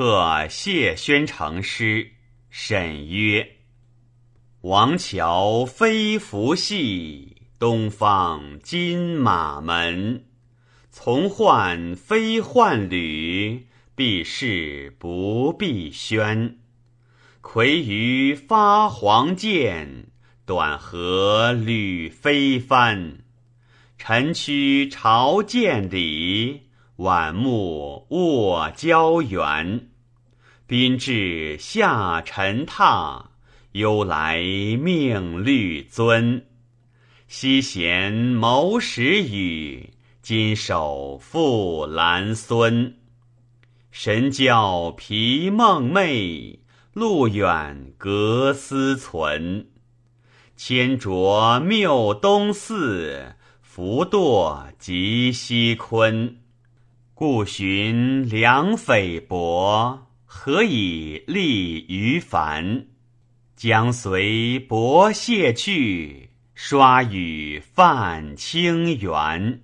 贺谢宣城诗，沈曰：“王乔飞福系，东方金马门。从患非患履，必是不必宣。魁于发黄剑，短河履飞帆。臣躯朝见礼。”晚暮卧郊园，宾至下尘榻，忧来命律尊。昔贤谋时雨，今首复兰孙。神教疲梦寐，路远隔思存。千着谬东寺，浮堕及西昆。故寻梁匪薄，何以立于凡？将随伯谢去，刷与泛清源。